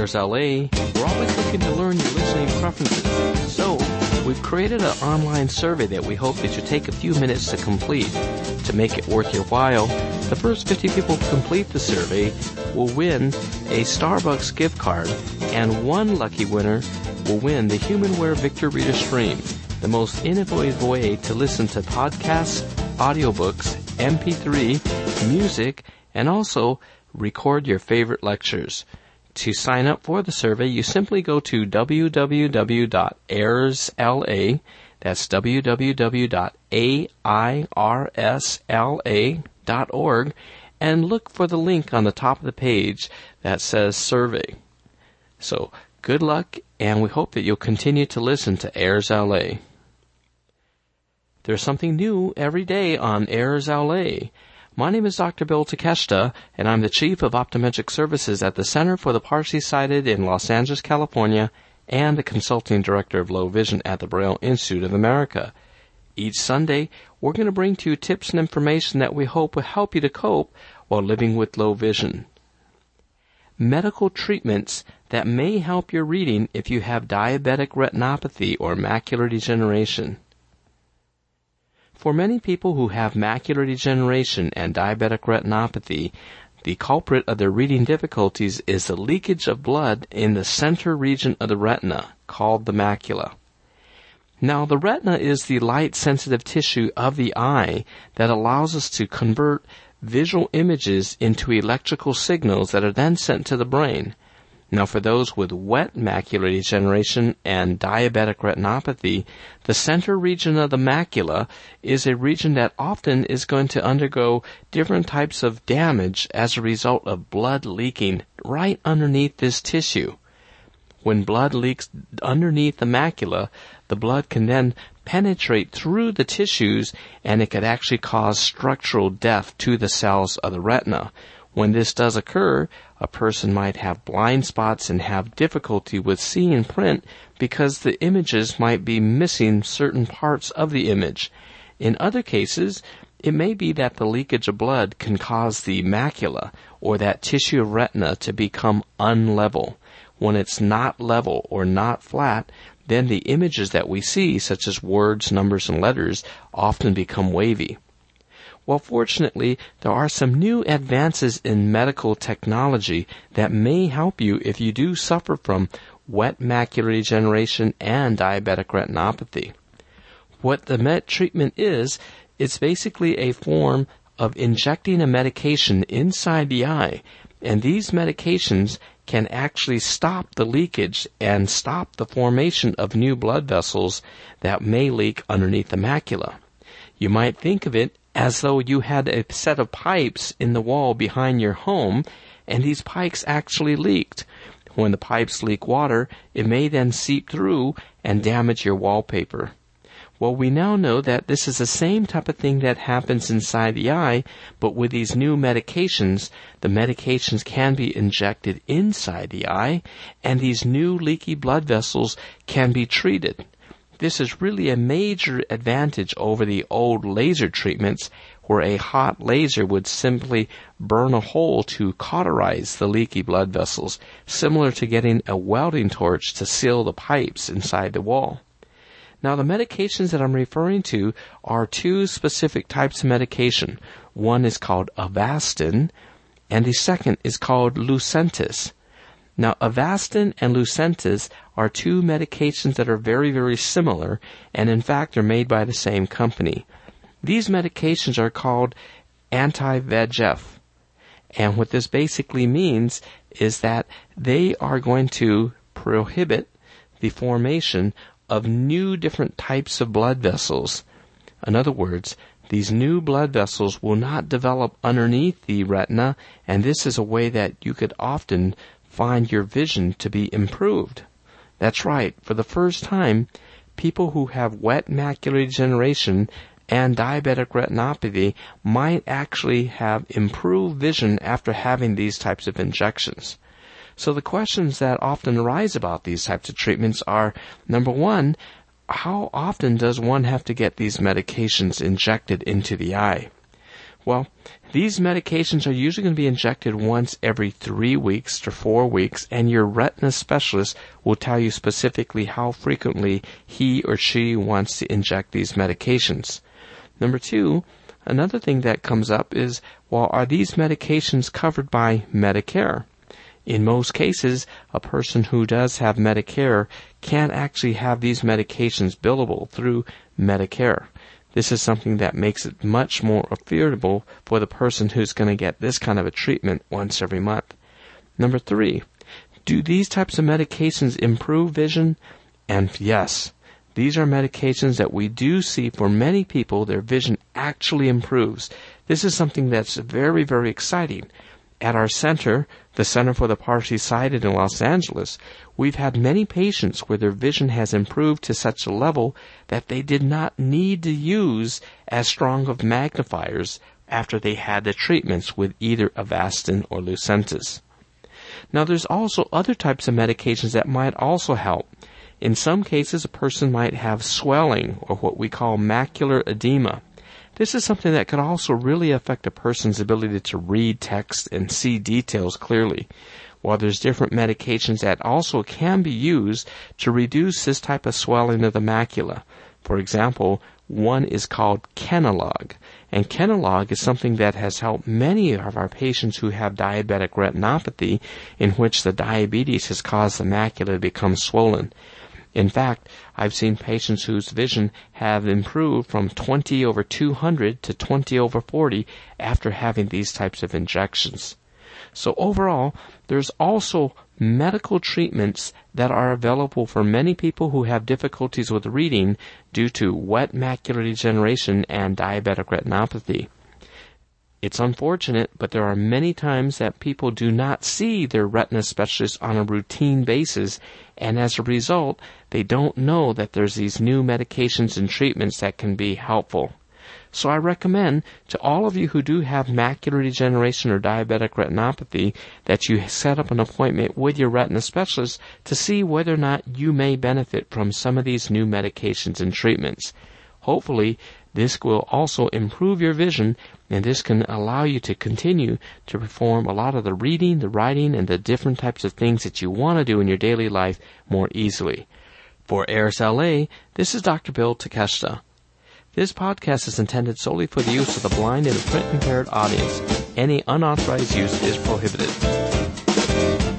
Airs LA, we're always looking to learn your listening preferences. So, we've created an online survey that we hope that you take a few minutes to complete. To make it worth your while, the first 50 people to complete the survey will win a Starbucks gift card, and one lucky winner will win the HumanWare Victor Reader Stream, the most innovative way to listen to podcasts, audiobooks, MP3, music, and also record your favorite lectures. To sign up for the survey, you simply go to www.airsla, that's www.airsla.org, and look for the link on the top of the page that says survey. So, good luck, and we hope that you'll continue to listen to Airs LA. There's something new every day on Airs LA. My name is Dr. Bill Takeshita, and I'm the Chief of Optometric Services at the Center for the Partially Sighted in Los Angeles, California, and the Consulting Director of Low Vision at the Braille Institute of America. Each Sunday, we're going to bring to you tips and information that we hope will help you to cope while living with low vision. Medical treatments that may help your reading if you have diabetic retinopathy or macular degeneration. For many people who have macular degeneration and diabetic retinopathy, the culprit of their reading difficulties is the leakage of blood in the center region of the retina, called the macula. Now, the retina is the light sensitive tissue of the eye that allows us to convert visual images into electrical signals that are then sent to the brain. Now, for those with wet macular degeneration and diabetic retinopathy, the center region of the macula is a region that often is going to undergo different types of damage as a result of blood leaking right underneath this tissue. When blood leaks underneath the macula, the blood can then penetrate through the tissues and it could actually cause structural death to the cells of the retina. When this does occur, a person might have blind spots and have difficulty with seeing print because the images might be missing certain parts of the image. In other cases, it may be that the leakage of blood can cause the macula or that tissue of retina to become unlevel. When it's not level or not flat, then the images that we see, such as words, numbers, and letters, often become wavy. Well, fortunately, there are some new advances in medical technology that may help you if you do suffer from wet macular degeneration and diabetic retinopathy. What the MET treatment is, it's basically a form of injecting a medication inside the eye, and these medications can actually stop the leakage and stop the formation of new blood vessels that may leak underneath the macula. You might think of it as though you had a set of pipes in the wall behind your home and these pipes actually leaked. When the pipes leak water, it may then seep through and damage your wallpaper. Well, we now know that this is the same type of thing that happens inside the eye, but with these new medications, the medications can be injected inside the eye, and these new leaky blood vessels can be treated. This is really a major advantage over the old laser treatments where a hot laser would simply burn a hole to cauterize the leaky blood vessels, similar to getting a welding torch to seal the pipes inside the wall. Now the medications that I'm referring to are two specific types of medication. One is called Avastin, and the second is called Lucentis. Now, Avastin and Lucentis are two medications that are very, very similar, and in fact are made by the same company. These medications are called anti-VEGF. And what this basically means is that they are going to prohibit the formation of new different types of blood vessels. In other words, these new blood vessels will not develop underneath the retina, and this is a way that you could often find your vision to be improved. That's right, for the first time, people who have wet macular degeneration and diabetic retinopathy might actually have improved vision after having these types of injections. So the questions that often arise about these types of treatments are number one, how often does one have to get these medications injected into the eye? Well, these medications are usually going to be injected once every three weeks to four weeks, and your retina specialist will tell you specifically how frequently he or she wants to inject these medications. Number two, another thing that comes up is, well, are these medications covered by Medicare? In most cases, a person who does have Medicare can actually have these medications billable through Medicare. This is something that makes it much more affordable for the person who's going to get this kind of a treatment once every month. Number three, do these types of medications improve vision? And yes, these are medications that we do see for many people, their vision actually improves. This is something that's very, very exciting. At our center, the Center for the Partially Sighted in Los Angeles, we've had many patients where their vision has improved to such a level that they did not need to use as strong of magnifiers after they had the treatments with either Avastin or Lucentis. Now there's also other types of medications that might also help. In some cases, a person might have swelling or what we call macular edema. This is something that could also really affect a person's ability to read text and see details clearly. While there's different medications that also can be used to reduce this type of swelling of the macula. For example, one is called Kenalog. And Kenalog is something that has helped many of our patients who have diabetic retinopathy in which the diabetes has caused the macula to become swollen. In fact, I've seen patients whose vision have improved from 20 over 200 to 20 over 40 after having these types of injections. So overall, there's also medical treatments that are available for many people who have difficulties with reading due to wet macular degeneration and diabetic retinopathy. It's unfortunate, but there are many times that people do not see their retina specialist on a routine basis, and as a result, they don't know that there's these new medications and treatments that can be helpful. So I recommend to all of you who do have macular degeneration or diabetic retinopathy that you set up an appointment with your retina specialist to see whether or not you may benefit from some of these new medications and treatments. Hopefully, this will also improve your vision and this can allow you to continue to perform a lot of the reading, the writing, and the different types of things that you want to do in your daily life more easily. For AIRS LA, this is Dr. Bill Takeshita. This podcast is intended solely for the use of the blind and print impaired audience. Any unauthorized use is prohibited.